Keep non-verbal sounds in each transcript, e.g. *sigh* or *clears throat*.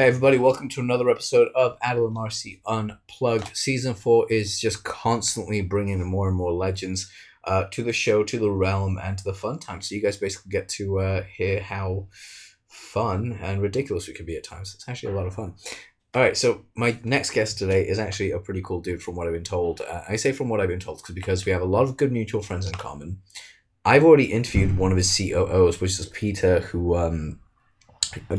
Hey everybody, welcome to another episode of Adel and Marcy Unplugged. Season 4 is just constantly bringing more and more legends uh, to the show, to the realm, and to the fun time. So you guys basically get to uh, hear how fun and ridiculous we can be at times. It's actually a lot of fun. All right, so my next guest today is actually a pretty cool dude from what I've been told. Uh, I say from what I've been told because we have a lot of good mutual friends in common. I've already interviewed one of his COOs, which is Peter, who um,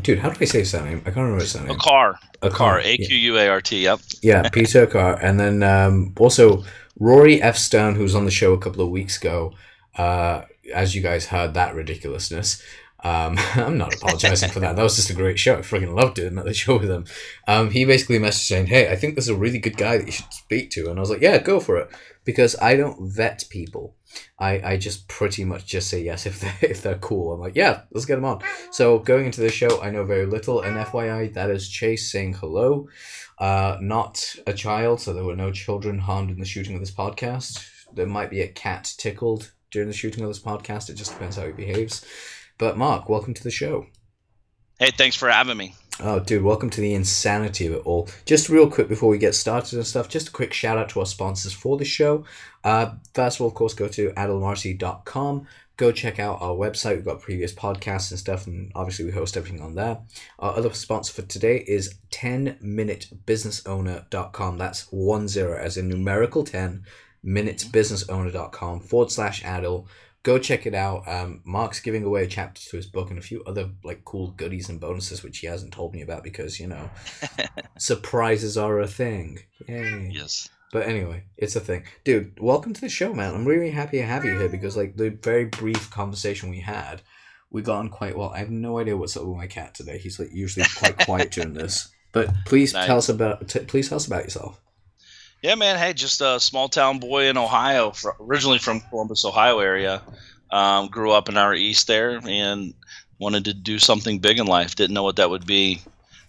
Dude, how do I say his name? I can't remember his name. A car. A car. A Q U A R T. Yep. Yeah, Peter Carr, and then um, also Rory F. Stone, who was on the show a couple of weeks ago. Uh, as you guys heard, that ridiculousness. Um, *laughs* I'm not apologizing for that. That was just a great show. I freaking loved doing that show with him. Um, he basically messaged saying, "Hey, I think this is a really good guy that you should speak to," and I was like, "Yeah, go for it," because I don't vet people. I, I just pretty much just say yes if they *laughs* if they're cool. I'm like, yeah, let's get them on. So going into the show, I know very little, and FYI, that is Chase saying hello. Uh, not a child, so there were no children harmed in the shooting of this podcast. There might be a cat tickled during the shooting of this podcast. It just depends how he behaves. But Mark, welcome to the show. Hey, thanks for having me. Oh, dude, welcome to the insanity of it all. Just real quick before we get started and stuff, just a quick shout out to our sponsors for the show. Uh, first of all, of course, go to adelmarcy.com. Go check out our website. We've got previous podcasts and stuff, and obviously we host everything on there. Our other sponsor for today is 10minutebusinessowner.com. That's one zero, as in numerical 10, minutesbusinessowner.com forward slash Adel go check it out. Um, Mark's giving away a chapter to his book and a few other like cool goodies and bonuses which he hasn't told me about because you know *laughs* surprises are a thing. Yay. Yes. But anyway, it's a thing, dude. Welcome to the show, man. I'm really happy to have you here because like the very brief conversation we had, we got on quite well. I have no idea what's up with my cat today. He's like usually quite quiet during this. But please *laughs* nice. tell us about t- please tell us about yourself. Yeah, man. Hey, just a small town boy in Ohio, originally from Columbus, Ohio area. Um, grew up in our east there and wanted to do something big in life. Didn't know what that would be.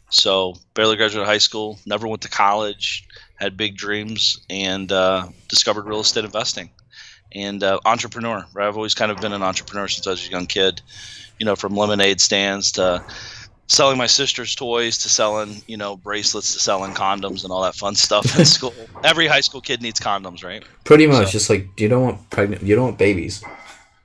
So barely graduated high school, never went to college, had big dreams, and uh, discovered real estate investing and uh, entrepreneur. Right? I've always kind of been an entrepreneur since I was a young kid. You know, from lemonade stands to selling my sister's toys to selling, you know, bracelets to selling condoms and all that fun stuff in *laughs* school. Every high school kid needs condoms, right? Pretty much, so. just like you don't want pregnant, you don't want babies.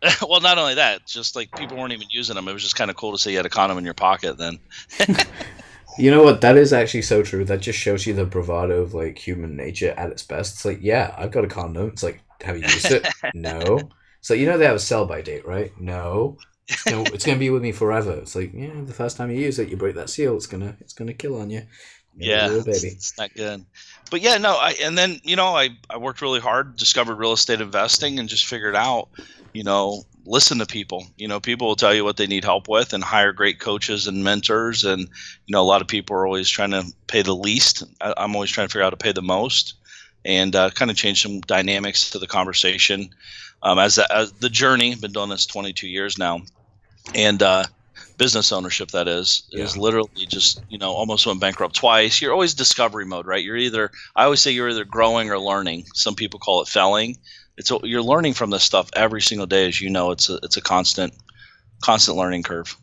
*laughs* well, not only that, just like people weren't even using them. It was just kind of cool to see you had a condom in your pocket. Then. *laughs* you know what? That is actually so true. That just shows you the bravado of like human nature at its best. It's like, yeah, I've got a condom. It's like, have you used it? no. So you know they have a sell by date, right? No you know, it's gonna be with me forever. It's like, yeah, the first time you use it, you break that seal, it's gonna it's gonna kill on you. yeah, baby. It's, it's not good. But yeah, no, I and then you know I I worked really hard, discovered real estate investing, and just figured out, you know, listen to people. You know, people will tell you what they need help with, and hire great coaches and mentors. And you know, a lot of people are always trying to pay the least. I, am always trying to figure out how to pay the most, and uh, kind of change some dynamics to the conversation. Um, as, as the journey, been doing this 22 years now and uh, business ownership that is yeah. is literally just you know almost went bankrupt twice. You're always discovery mode right? You're either i always say you're either growing or learning. Some people call it felling. It's you're learning from this stuff every single day as you know. It's a it's a constant constant learning curve.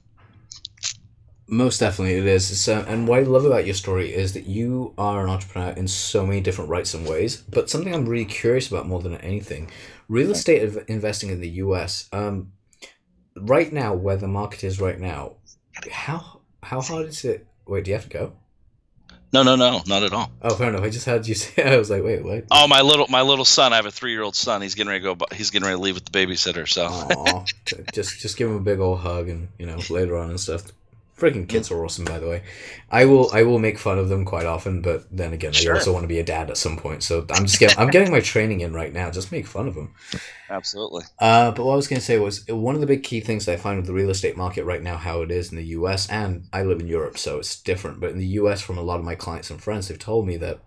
Most definitely it is. So, and what i love about your story is that you are an entrepreneur in so many different rights and ways but something i'm really curious about more than anything real estate investing in the us um, right now, where the market is right now, how how hard is it? Wait, do you have to go? No, no, no, not at all. Oh, fair enough. I just had you say. *laughs* I was like, wait, what? Oh, my little my little son. I have a three year old son. He's getting ready to go. He's getting ready to leave with the babysitter. So, Aww, just just give him a big old hug and you know later on and stuff. Freaking kids are awesome, by the way. I will I will make fun of them quite often, but then again, sure. I also want to be a dad at some point. So I'm just getting I'm getting my training in right now. Just make fun of them. Absolutely. Uh, but what I was going to say was one of the big key things I find with the real estate market right now, how it is in the U.S. and I live in Europe, so it's different. But in the U.S., from a lot of my clients and friends, they've told me that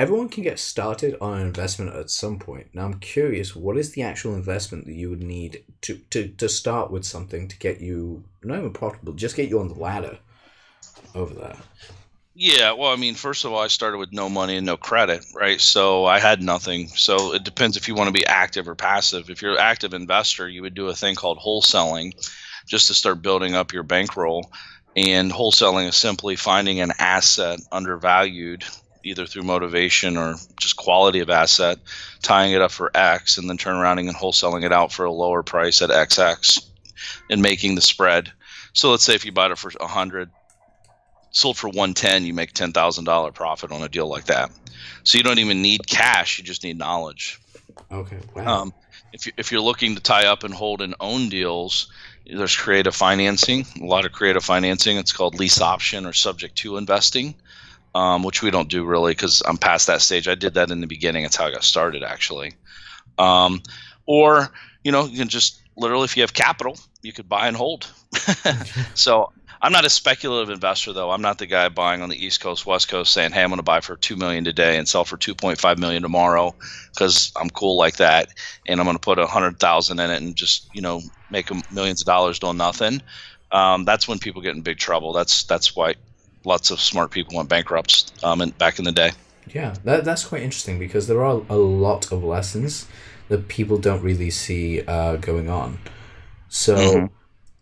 everyone can get started on an investment at some point. Now I'm curious, what is the actual investment that you would need to, to, to start with something to get you not even profitable, just get you on the ladder over there? Yeah, well, I mean, first of all, I started with no money and no credit, right? So I had nothing. So it depends if you want to be active or passive. If you're an active investor, you would do a thing called wholesaling just to start building up your bankroll And wholesaling is simply finding an asset undervalued, either through motivation or just quality of asset, tying it up for X, and then turn around and wholesaling it out for a lower price at XX and making the spread. So let's say if you bought it for 100 sold for 110 you make $10,000 profit on a deal like that. So you don't even need cash, you just need knowledge. Okay. Wow. Um, if, you, if you're looking to tie up and hold and own deals, there's creative financing, a lot of creative financing. It's called lease option or subject to investing, um, which we don't do really because I'm past that stage. I did that in the beginning. It's how I got started actually. Um, or, you know, you can just literally, if you have capital, you could buy and hold. *laughs* so I'm not a speculative investor though. I'm not the guy buying on the East Coast, West Coast, saying, "Hey, I'm going to buy for two million today and sell for 2.5 million tomorrow," because I'm cool like that, and I'm going to put a hundred thousand in it and just you know make millions of dollars doing nothing. Um, that's when people get in big trouble. That's that's why lots of smart people went bankrupt um, in, back in the day. Yeah, that, that's quite interesting because there are a lot of lessons that people don't really see uh, going on. So. Mm-hmm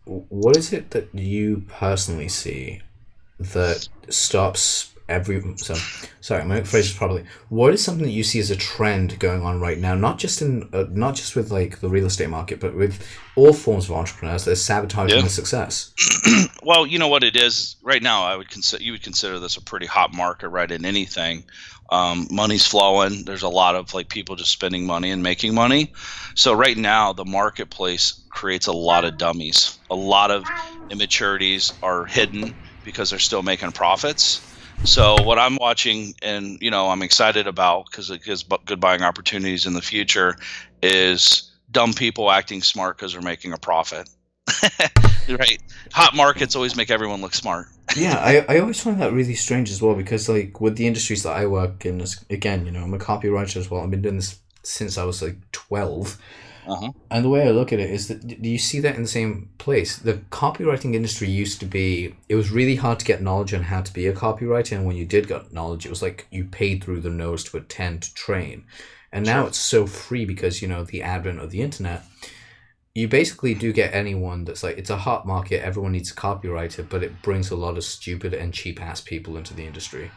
what is it that you personally see that stops every so sorry to phrase is probably what is something that you see as a trend going on right now? Not just in uh, not just with like the real estate market but with all forms of entrepreneurs that are sabotaging yeah. the success. *clears throat* Well you know what it is. Right now i would consider you would consider this a pretty hot market right in anything. Um, money's flowing. There's a lot of like people just spending money and making money. So right now the marketplace creates a lot of dummies. A lot of immaturities are hidden because they're still making profits so what i'm watching and you know i'm excited about because it gives good buying opportunities in the future is dumb people acting smart because they're making a profit. *laughs* Right. Hot markets always make everyone look smart. *laughs* Yeah, I, I always find that really strange as well because like with the industries that I work in, again, you know, I'm a copywriter as well. I've been doing this since I was like 12 uh-huh. And the way I look at it is that do you see that in the same place? The copywriting industry used to be it was really hard to get knowledge on how to be a copywriter, and when you did get knowledge, it was like you paid through the nose to attend to train. And now sure. it's so free because you know the advent of the internet you basically do get anyone that's like it's a hot market everyone needs a copywriter but it brings a lot of stupid and cheap ass people into the industry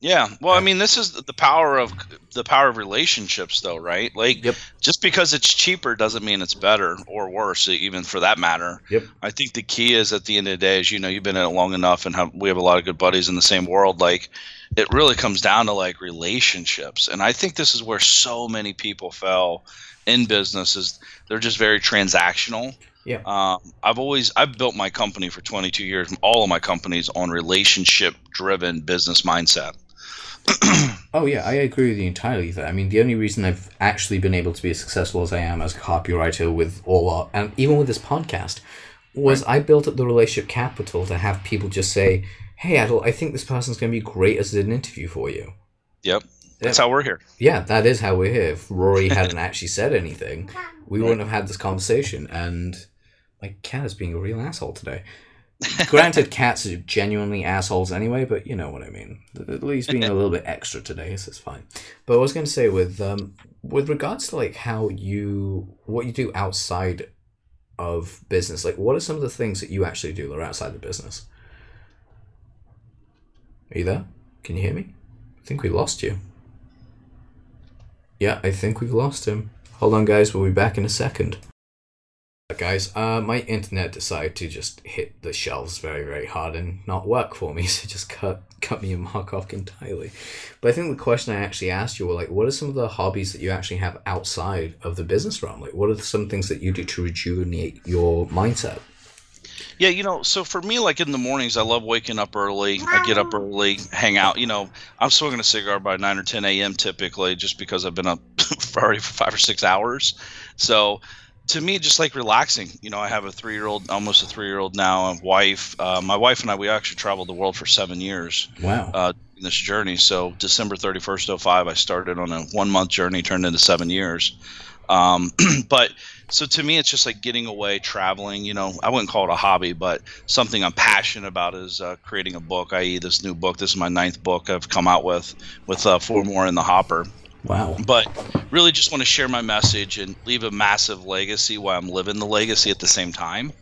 yeah well i mean this is the power of the power of relationships though right like yep. just because it's cheaper doesn't mean it's better or worse even for that matter yep. i think the key is at the end of the day is you know you've been in it long enough and have, we have a lot of good buddies in the same world like it really comes down to like relationships and i think this is where so many people fell in business is they're just very transactional. Yeah. Um, I've always I've built my company for 22 years, all of my companies on relationship driven business mindset. *clears throat* oh yeah, I agree with you entirely. That I mean, the only reason I've actually been able to be as successful as I am as a copywriter with all our, and even with this podcast, was right. I built up the relationship capital to have people just say, "Hey, Adel, I think this person's going to be great as an interview for you." Yep. That's how we're here. Yeah, that is how we're here. If Rory *laughs* hadn't actually said anything, we wouldn't have had this conversation. And my cat is being a real asshole today. *laughs* Granted, cats are genuinely assholes anyway, but you know what I mean. At least being a little bit extra today, so it's fine. But I was going to say with um, with regards to like how you what you do outside of business, like what are some of the things that you actually do that are outside the business? Are you there? Can you hear me? I think we lost you. Yeah, I think we've lost him. Hold on, guys. We'll be back in a second. Guys, uh, my internet decided to just hit the shelves very, very hard and not work for me, *laughs* so just cut cut me a mark off entirely. But I think the question I actually asked you were like, what are some of the hobbies that you actually have outside of the business realm? Like, what are some things that you do to rejuvenate your mindset? Yeah, you know, so for me, like in the mornings, I love waking up early. I get up early, hang out. You know, I'm smoking a cigar by 9 or 10 a.m. typically just because I've been up *laughs* for already for five or six hours. So to me, just like relaxing. You know, I have a three year old, almost a three year old now, a wife. Uh, my wife and I, we actually traveled the world for seven years. Wow. Uh, in this journey. So December 31st, 05, I started on a one month journey, turned into seven years. Um, *clears throat* but so to me, it's just like getting away, traveling. You know, I wouldn't call it a hobby, but something I'm passionate about is uh, creating a book. I.e., this new book. This is my ninth book I've come out with, with uh, four more in the hopper. Wow. But really, just want to share my message and leave a massive legacy while I'm living the legacy at the same time.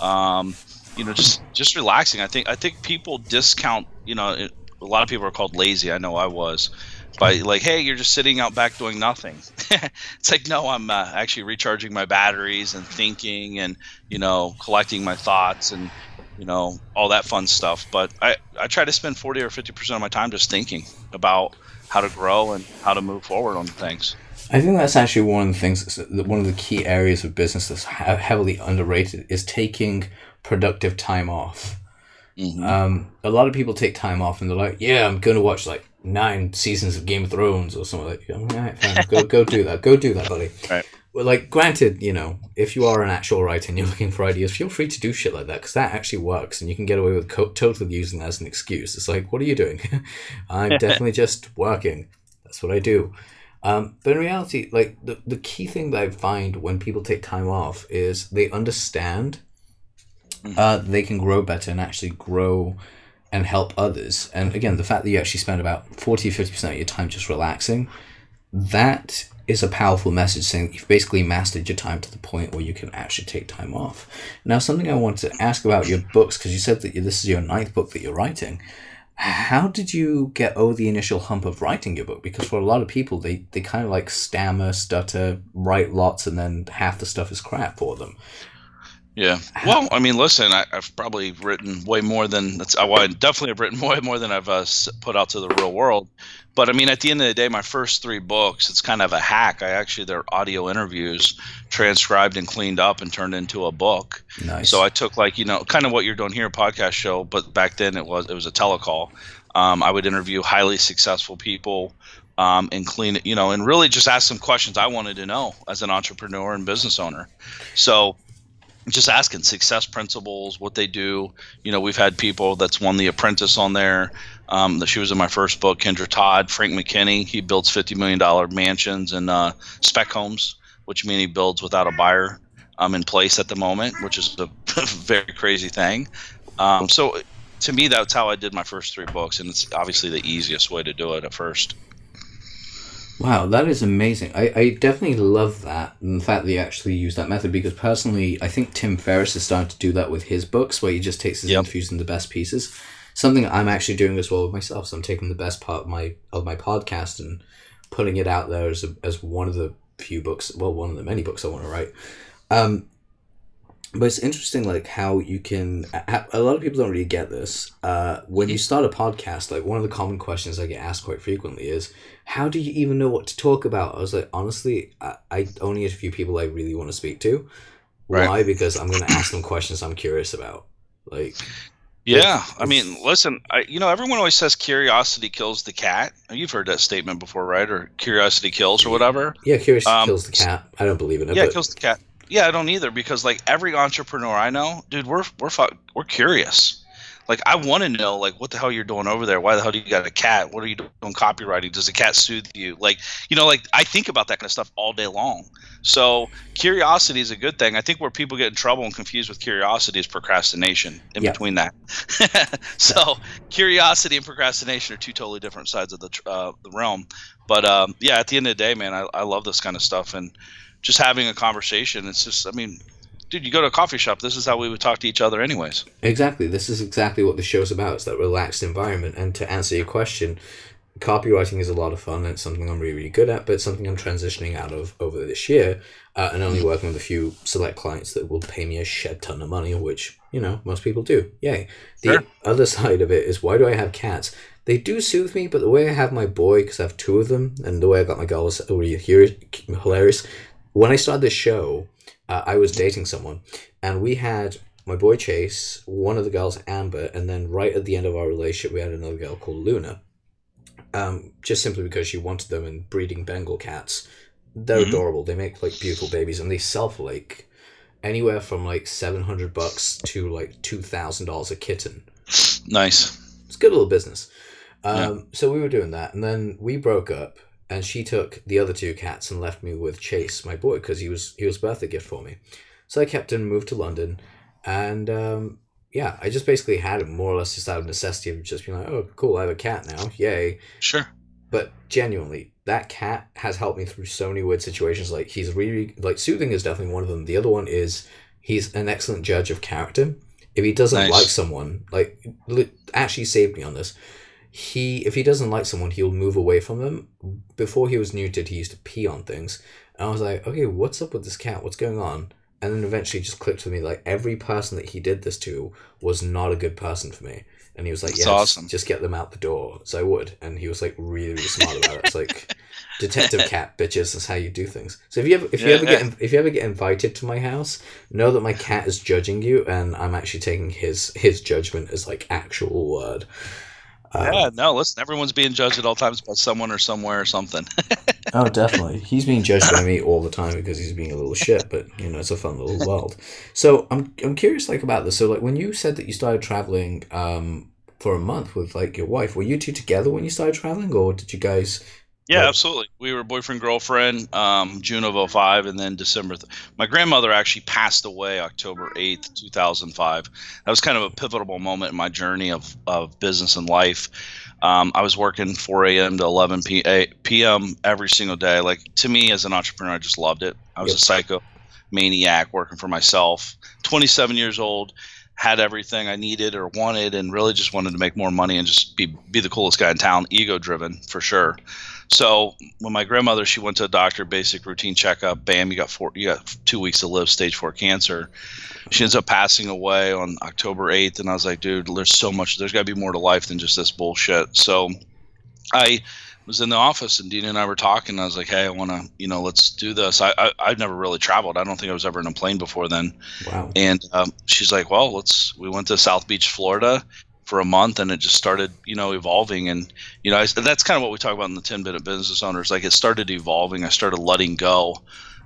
Um, you know, just just relaxing. I think I think people discount. You know, it, a lot of people are called lazy. I know I was. By like, hey, you're just sitting out back doing nothing. *laughs* it's like, no, I'm uh, actually recharging my batteries and thinking and you know collecting my thoughts and you know all that fun stuff. But I I try to spend forty or fifty percent of my time just thinking about how to grow and how to move forward on things. I think that's actually one of the things, one of the key areas of business that's heavily underrated is taking productive time off. Mm-hmm. Um, a lot of people take time off and they're like, "Yeah, I'm going to watch like nine seasons of Game of Thrones or something like." That. All right, fine, go go do that. Go do that, buddy. *laughs* Right. Well, like, granted, you know, if you are an actual writer and you're looking for ideas, feel free to do shit like that because that actually works, and you can get away with co- totally using that as an excuse. It's like, what are you doing? *laughs* I'm *laughs* definitely just working. That's what I do. Um, but in reality, like the, the key thing that I find when people take time off is they understand mm-hmm. uh, they can grow better and actually grow and help others. And again, the fact that you actually spend about 40 50% of your time just relaxing, that is a powerful message saying you've basically mastered your time to the point where you can actually take time off. Now, something I want to ask about your books, because you said that this is your ninth book that you're writing how did you get over the initial hump of writing your book? Because for a lot of people, they, they kind of like stammer, stutter, write lots, and then half the stuff is crap for them. Yeah. Well, I mean, listen, I, have probably written way more than that's. Well, I definitely have written *laughs* way more than I've uh, put out to the real world. But I mean, at the end of the day, my first three books, it's kind of a hack. I actually they're audio interviews transcribed and cleaned up and turned into a book. Nice. So I took like you know, kind of what you're doing here, a podcast show, but back then it was it was a telecall. Um, I would interview highly successful people um, and clean it, you know, and really just ask some questions I wanted to know as an entrepreneur and business owner. So just asking success principles, what they do. You know, we've had people that's won The Apprentice on there. Um, she was in my first book, Kendra Todd, Frank McKinney. He builds $50 million mansions and uh, spec homes, which means he builds without a buyer um, in place at the moment, which is a *laughs* very crazy thing. Um, so to me, that's how I did my first three books, and it's obviously the easiest way to do it at first. Wow, that is amazing. I, I definitely love that and the fact that you actually use that method because personally, I think Tim Ferriss is starting to do that with his books where he just takes his yep. interviews and the best pieces. Something I'm actually doing as well with myself. So I'm taking the best part of my of my podcast and putting it out there as, a, as one of the few books, well, one of the many books I want to write. Um, but it's interesting like how you can a lot of people don't really get this uh, when you start a podcast like one of the common questions i get asked quite frequently is how do you even know what to talk about? I was like honestly i, I only have a few people i really want to speak to. Right. why? Because i'm going to ask them questions i'm curious about. Like yeah i mean listen I, you know everyone always says curiosity kills the cat. You've heard that statement before right? Or curiosity kills or whatever. Yeah curiosity um, kills the cat. I don't believe in it yeah but... it kills the cat. Yeah, I don't either because like every entrepreneur I know, dude, we're we're we're curious. Like I want to know like what the hell you're doing over there? Why the hell do you got a cat? What are you doing copywriting? Does the cat soothe you? Like you know, like I think about that kind of stuff all day long. So curiosity is a good thing. I think where people get in trouble and confused with curiosity is procrastination. In yeah. between that, *laughs* so curiosity and procrastination are two totally different sides of the uh, the realm. But um, yeah, at the end of the day, man, I, I love this kind of stuff and just having a conversation. It's just, I mean, dude, you go to a coffee shop. This is how we would talk to each other, anyways. Exactly. This is exactly what the show's about. It's that relaxed environment. And to answer your question, copywriting is a lot of fun. It's something I'm really, really good at, but it's something I'm transitioning out of over this year, uh, and only working with a few select clients that will pay me a shed ton of money, which you know most people do. Yay. The sure. other side of it is why do I have cats? They do soothe me, but the way I have my boy, because I have two of them, and the way I got my girl is really hilarious when I started this show, uh, I was dating someone, and we had my boy Chase, one of the girls Amber, and then right at the end of our relationship, we had another girl called Luna. Um, just simply because she wanted them and breeding Bengal cats. They're mm-hmm. adorable. They make like beautiful babies, and they sell for like anywhere from like seven hundred bucks to like two thousand dollars a kitten. Nice. It's good little business. Um, yeah. So we were doing that, and then we broke up, and she took the other two cats and left me with Chase, my boy, because he was he was birthday gift for me. So I kept him, moved to London, and um, yeah, I just basically had him more or less just out of necessity of just being like, oh, cool, I have a cat now, yay. Sure. But genuinely, that cat has helped me through so many weird situations. Like he's really like soothing is definitely one of them. The other one is he's an excellent judge of character If he doesn't Nice. like someone, like actually saved me on this. He if he doesn't like someone, he'll move away from them. Before he was neutered, he used to pee on things, and I was like, okay, what's up with this cat? What's going on? And then eventually, just clicked with me like every person that he did this to was not a good person for me. And he was like, yeah, just- awesome. just get them out the door. So I would, and he was like really, really smart about it. It's like *laughs* detective cat bitches. That's how you do things. So if you ever, if you Yeah, ever get, if you ever get invited to my house, know that my cat is judging you, and I'm actually taking his his judgment as like actual word. Yeah, no, listen, everyone's being judged at all times by someone or somewhere or something. *laughs* Oh, definitely. He's being judged by me all the time because he's being a little shit, but you know, it's a fun little world. So I'm I'm curious like about this. So like when you said that you started traveling um for a month with like your wife, were you two together when you started traveling or did you guys Yeah, Right. absolutely. We were boyfriend girlfriend, um, June of 05, and then December. Th- My grandmother actually passed away October 8th, 2005. That was kind of a pivotal moment in my journey of, of business and life. Um, I was working 4 a.m. to 11 p- a- p.m. every single day. Like to me, as an entrepreneur, I just loved it. I was Yep. a psycho maniac working for myself. 27 years old, had everything I needed or wanted, and really just wanted to make more money and just be be the coolest guy in town. Ego driven for sure. So when my grandmother, she went to a doctor, basic routine checkup. Bam, you got four, you got two weeks to live, stage four cancer. She ends up passing away on October eighth, and I was like, dude, there's so much. There's got to be more to life than just this bullshit. So I was in the office, and Dina and I were talking. I was like, hey, I want to, you know, let's do this. I, I I've never really traveled. I don't think I was ever in a plane before then. wow. And um, she's like, "Well, let's." We went to South Beach, Florida, for a month, and it just started, you know, evolving. And you know, I, that's kind of what we talk about in the Ten Minute Business Owners. Like, it started evolving. I started letting go,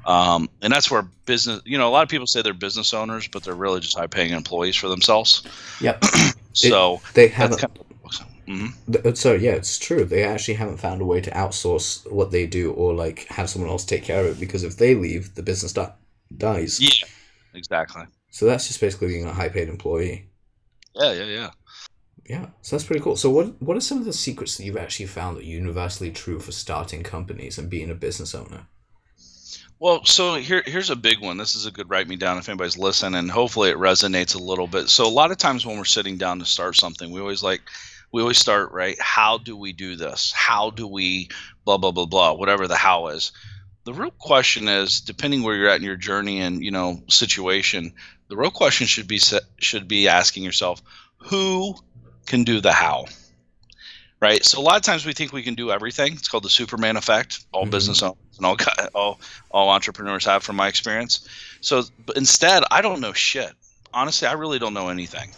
um, and that's where business. You know, a lot of people say they're business owners, but they're really just high-paying employees for themselves. Yep. *clears throat* So They haven't kind of. hmm so yeah, it's true. They actually haven't found a way to outsource what they do or like have someone else take care of it because if they leave, the business di- dies. Yeah, exactly. So that's just basically being a high paid employee. Yeah, yeah, yeah. Yeah, so that's pretty cool. So, what what are some of the secrets that you've actually found that are universally true for starting companies and being a business owner? Well, so here here's a big one. This is a good write me down if anybody's listening, and hopefully it resonates a little bit. So a lot of times when we're sitting down to start something, we always like we always start right. How do we do this? How do we blah blah blah blah whatever the how is. The real question is, depending where you're at in your journey and you know situation, the real question should be should be asking yourself, who can do the how? Right. So a lot of times we think we can do everything. It's called the Superman effect. All Mhm. business owners and all all all entrepreneurs have from my experience. So but instead, I don't know shit. Honestly, I really don't know anything.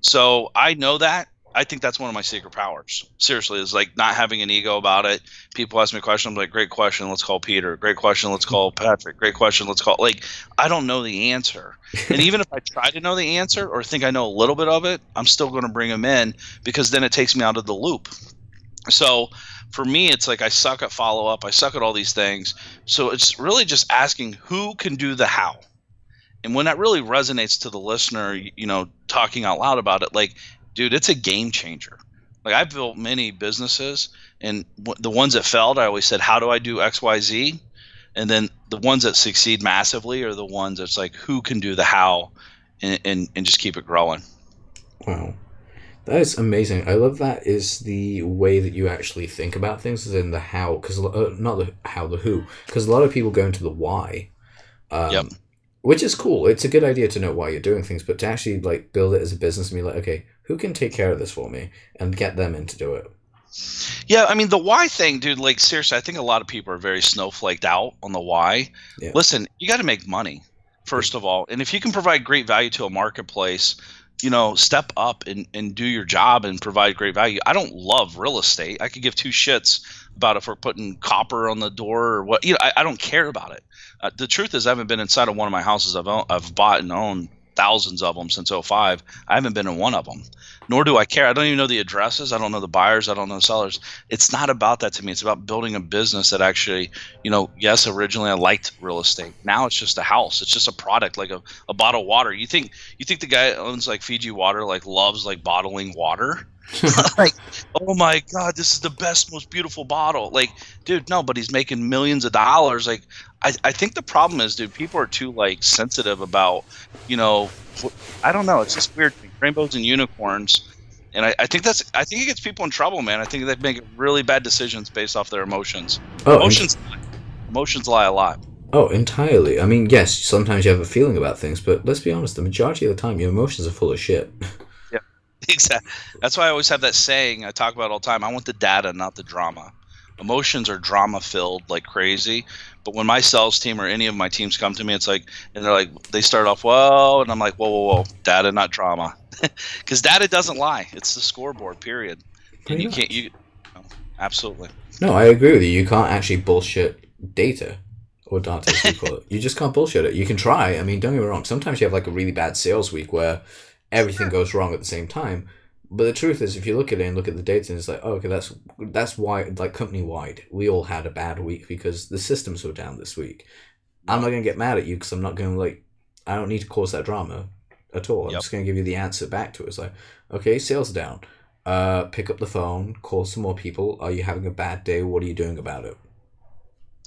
So I know that. I think that's one of my secret powers. Seriously, is like not having an ego about it. People ask me questions, I'm like, great question, let's call Peter. Great question, let's call Patrick. Great question, let's call like I don't know the answer. *laughs* And even if I try to know the answer or think I know a little bit of it, I'm still going to bring them in because then it takes me out of the loop. So for me, it's like I suck at follow up. I suck at all these things. So it's really just asking who can do the how. And when that really resonates to the listener, you know, talking out loud about it, like, dude, it's a game changer. Like I've built many businesses, and w- the ones that failed, I always said, "How do I do X, Y, Z?" And then the ones that succeed massively are the ones that's like, who can do the how, and and, and just keep it growing. Wow. That is amazing. I love that is the way that you actually think about things, is in the how, because uh, not the how, the who, because a lot of people go into the why. Um, Yep. Which is cool. It's a good idea to know why you're doing things, but to actually like build it as a business and be like, okay, who can take care of this for me, and get them in to do it. Yeah, I mean the why thing, dude. Like seriously, I think a lot of people are very snowflaked out on the why. Yeah. Listen, you got to make money first of all, and if you can provide great value to a marketplace, you know, step up and and do your job and provide great value. I don't love real estate. I could give two shits about if we're putting copper on the door or what. You know, I, I don't care about it. Uh, the truth is, I haven't been inside of one of my houses. I've own, I've bought and owned thousands of them since 05. I haven't been in one of them nor do I care. I don't even know the addresses. I don't know the buyers. I don't know the sellers. It's not about that to me. It's about building a business that actually, you know, yes, originally I liked real estate. Now it's just a house. It's just a product, like a, a bottle of water. You think you think the guy owns like Fiji water like loves like bottling water? *laughs* *laughs* like, oh my god, this is the best, most beautiful bottle. Like, dude, no, but he's making millions of dollars. Like, I, I think the problem is, dude, people are too like sensitive about, you know, I don't know. It's just weird. Rainbows and unicorns. And I, I think that's I think it gets people in trouble, man. I think they make really bad decisions based off their emotions. Oh, emotions, emotions lie a lot. Oh, entirely. I mean, yes, sometimes you have a feeling about things, but let's be honest, the majority of the time, your emotions are full of shit. *laughs* Yeah, *laughs* exactly. That's why I always have that saying I talk about all the time. I want the data, not the drama. Emotions are drama filled like crazy, but when my sales team or any of my teams come to me, it's like, and they're like, they start off, whoa, and I'm like, whoa, whoa, whoa, data, not drama, *laughs* because data doesn't lie. It's the scoreboard, period. And you can't, you, no, absolutely. No, I agree with you. You can't actually bullshit data or data, as we call it. *laughs* You just can't bullshit it. You can try. I mean, don't get me wrong. Sometimes you have like a really bad sales week where everything goes wrong at the same time. But the truth is, if you look at it and look at the data, and it's like, oh, okay, that's that's why, like company wide, we all had a bad week because the systems were down this week. I'm not gonna get mad at you because I'm not gonna like, I don't need to cause that drama at all. I'm yep. just gonna give you the answer back to it. It's like, okay, sales down. Uh, pick up the phone, call some more people. Are you having a bad day? What are you doing about it?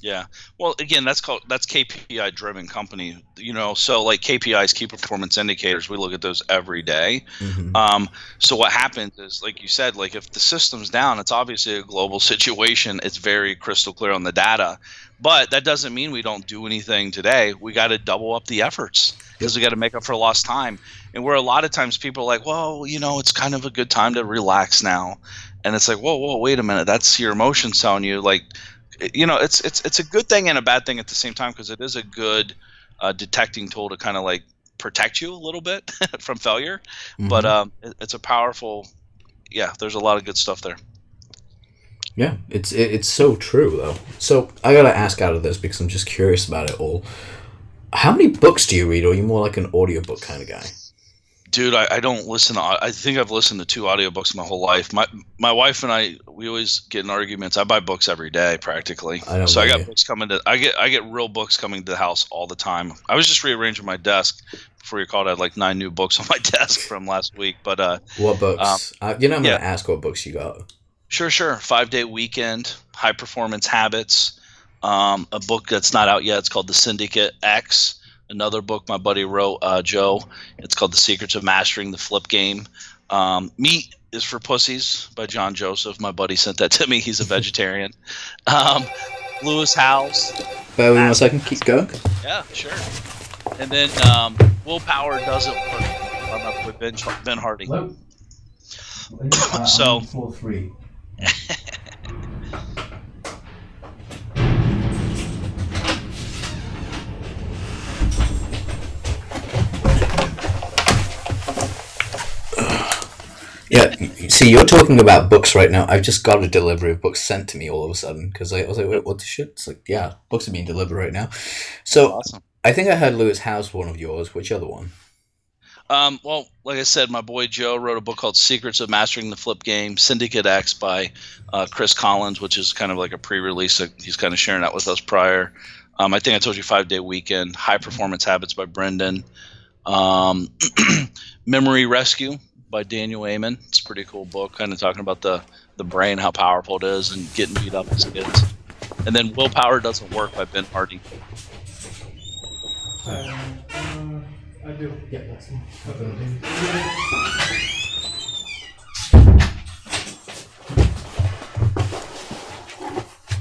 Yeah. Well, again, that's called that's KPI driven company. You know, so like KPIs, key performance indicators, we look at those every day. Mm-hmm. Um, so what happens is, like you said, like if the system's down, it's obviously a global *laughs* situation. It's very crystal clear on the data, but that doesn't mean we don't do anything today. We got to double up the efforts because we got to make up for lost time. And where a lot of times people are like, well, you know, it's kind of a good time to relax now. And it's like, whoa, whoa, wait a minute. That's your emotions telling you, like, you know, it's it's it's a good thing and a bad thing at the same time because it is a good uh, detecting tool to kind of like protect you a little bit *laughs* from failure. Mm-hmm. But um, it, it's a powerful, yeah. There's a lot of good stuff there. Yeah, it's it, it's so true though. So I gotta ask out of this because I'm just curious about it all. How many books do you read, or are you more like an audiobook kind of guy? Dude, I, I don't listen. To, I think I've listened to two audiobooks my whole life. My my wife and I, we always get in arguments. I buy books every day, practically. I so I got you. books coming to. I get I get real books coming to the house all the time. I was just rearranging my desk before you called. I had like nine new books on my *laughs* desk from last week. But uh, what books? Um, uh, you know, I'm yeah. gonna ask what books you got. Sure, sure. Five Day Weekend, High Performance Habits. Um, a book that's not out yet. It's called The Syndicate X another book my buddy wrote, uh, Joe. It's called The Secrets of Mastering the Flip Game. Um, Meat is for Pussies by John Joseph. My buddy sent that to me. He's a vegetarian. *laughs* Um, Lewis Howes. Bear with me one second. Keep going. Yeah, sure. And then um, Willpower Doesn't Work. I'm up with Ben, ben Hardy. so. Four, three. *laughs* Yeah, see, you're talking about books right now. I've just got a delivery of books sent to me all of a sudden because I was like, "Wait, what the shit?" It's like, yeah, books are being delivered right now. So, awesome. I think I heard Lewis Howes one of yours. Which other one? Um, well, like I said, my boy Joe wrote a book called Secrets of Mastering the Flip Game, Syndicate X by uh, Chris Collins, which is kind of like a pre-release. He's kind of sharing that with us prior. Um, I think I told you Five Day Weekend, High Performance Habits by Brendan, um, *clears throat* Memory Rescue by Daniel Amen. It's a pretty cool book, kind of talking about the the brain, how powerful it is, and getting beat up as kids. And then Willpower Doesn't Work by Ben Hardy. Uh, I do. Yeah, that's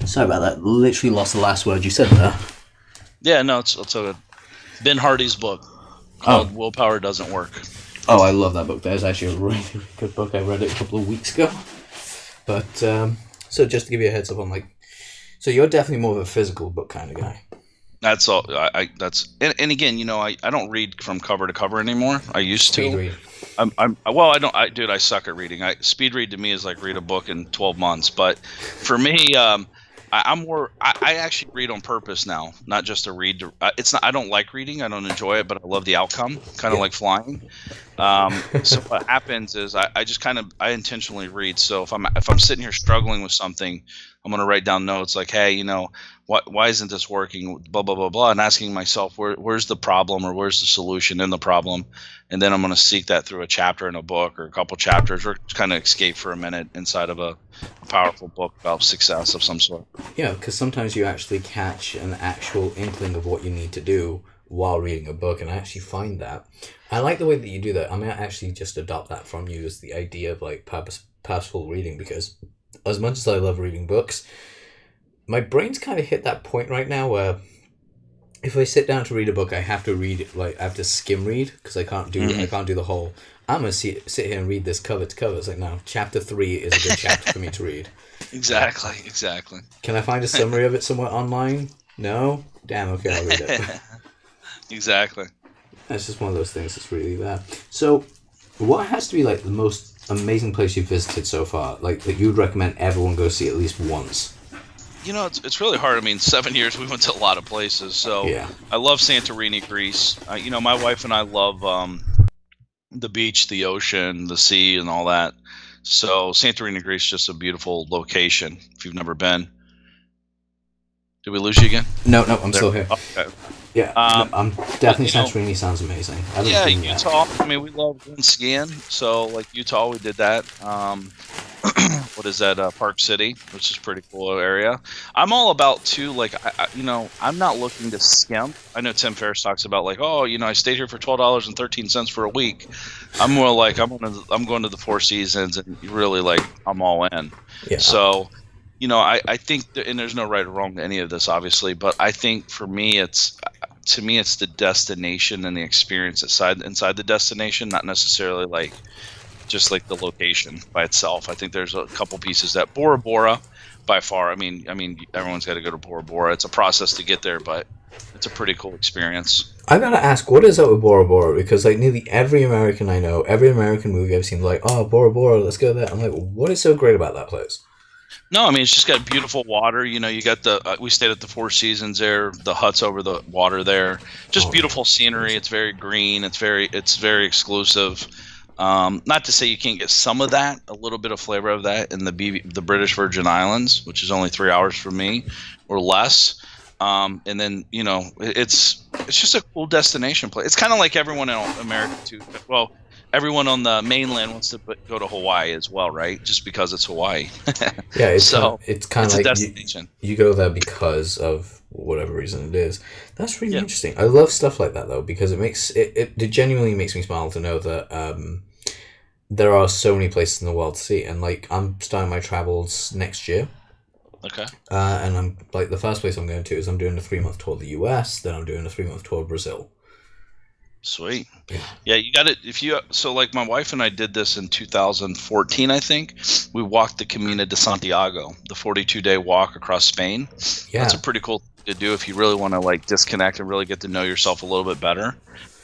Sorry about that. Literally lost the last word you said there. Yeah, no, it's, it's a Ben Hardy's book called oh. Willpower Doesn't Work. Oh, I love that book. That is actually a really, really good book. I read it a couple of weeks ago. But um, so just to give you a heads up, I'm like, so you're definitely more of a physical book kind of guy. That's all. I, I that's and, and, again, you know, I, I don't read from cover to cover anymore. I used speed to. Read. I'm, I'm well. I don't. I dude, I suck at reading. I speed read to me is like read a book in 12 months. But for me, um, I, am more. I, I, actually read on purpose now, not just to read. To, uh, it's not. I don't like reading. I don't enjoy it, but I love the outcome. Kind of yeah. like flying. Um, so what *laughs* happens is I, I just kind of I intentionally read. So if I'm if I'm sitting here struggling with something, I'm gonna write down notes like, hey, you know, what why isn't this working? Blah blah blah blah, and asking myself where where's the problem or where's the solution in the problem, and then I'm gonna seek that through a chapter in a book or a couple chapters, or kind of escape for a minute inside of a, powerful book about success of some sort. Yeah, because sometimes you actually catch an actual inkling of what you need to do while reading a book, and I actually find that I like the way that you do that. I I actually just adopt that from you as the idea of like purpose, purposeful reading because as much as I love reading books, my brain's kind of hit that point right now where if I sit down to read a book, I have to read it like I have to skim read because I can't do mm-hmm. I can't do the whole. I'm gonna sit sit here and read this cover to cover. It's like no, chapter three is a good chapter for me to read. *laughs* Exactly, exactly. Can I find a summary of it somewhere online? No. Damn. Okay, I'll read it. *laughs* exactly. That's just one of those things that's really there. So, what has to be like the most amazing place you've visited so far? Like that you'd recommend everyone go see at least once? You know, it's, it's really hard. I mean, seven *laughs* years we went to a lot of places. So yeah. I love Santorini, Greece. You know, my wife and I love um, the beach, the ocean, the sea, and all that. So Santorini, Greece, just a beautiful location. If you've never been, did we lose you again? No, no, I'm there. still here. Okay. Yeah, um, I'm definitely Santorini sounds amazing. I yeah, Utah. That. I mean, we love going skiing. So, like Utah, we did that. Um, *clears throat* what is that? Uh, Park City, which is pretty cool area. I'm all about too. Like, I, I, you know, I'm not looking to skimp. I know Tim Ferriss talks about like, oh, you know, I stayed here for twelve dollars and thirteen cents for a week. I'm more like I'm going to I'm going to the Four Seasons and really like I'm all in. Yeah. So you know, I, I think, that, and there's no right or wrong to any of this, obviously, but I think for me, it's to me, it's the destination and the experience inside inside the destination, not necessarily like just like the location by itself. I think there's a couple pieces that Bora Bora, by far. I mean, I mean, everyone's got to go to Bora Bora. It's a process to get there, but it's a pretty cool experience. I gotta ask, what is up with Bora Bora? Because like nearly every American I know, every American movie I've seen, like, oh, Bora Bora, let's go there. I'm like, what is so great about that place? No, I mean it's just got beautiful water. You know, you got the uh, we stayed at the Four Seasons there, the huts over the water there. Just oh, beautiful scenery. It's very green. It's very it's very exclusive. Um, not to say you can't get some of that, a little bit of flavor of that in the B- the British Virgin Islands, which is only three hours from me or less. Um, and then you know it's it's just a cool destination place. It's kind of like everyone in America too. Well, everyone on the mainland wants to go to Hawaii as well, right? Just because it's Hawaii. *laughs* yeah, it's so kind of, it's kind of like destination. You, you, go there because of whatever reason it is. That's really yeah. interesting. I love stuff like that though because it makes it, it, it genuinely makes me smile to know that um, there are so many places in the world to see, and like I'm starting my travels next year. Okay. Uh, and I'm like the first place I'm going to is I'm doing a three month tour of the U.S. Then I'm doing a three month tour of Brazil. Sweet. Yeah, you got it. If you so like my wife and I did this in 2014, I think. We walked the Camino de Santiago, the 42 day walk across Spain. Yeah, that's a pretty cool thing to do if you really want to like disconnect and really get to know yourself a little bit better.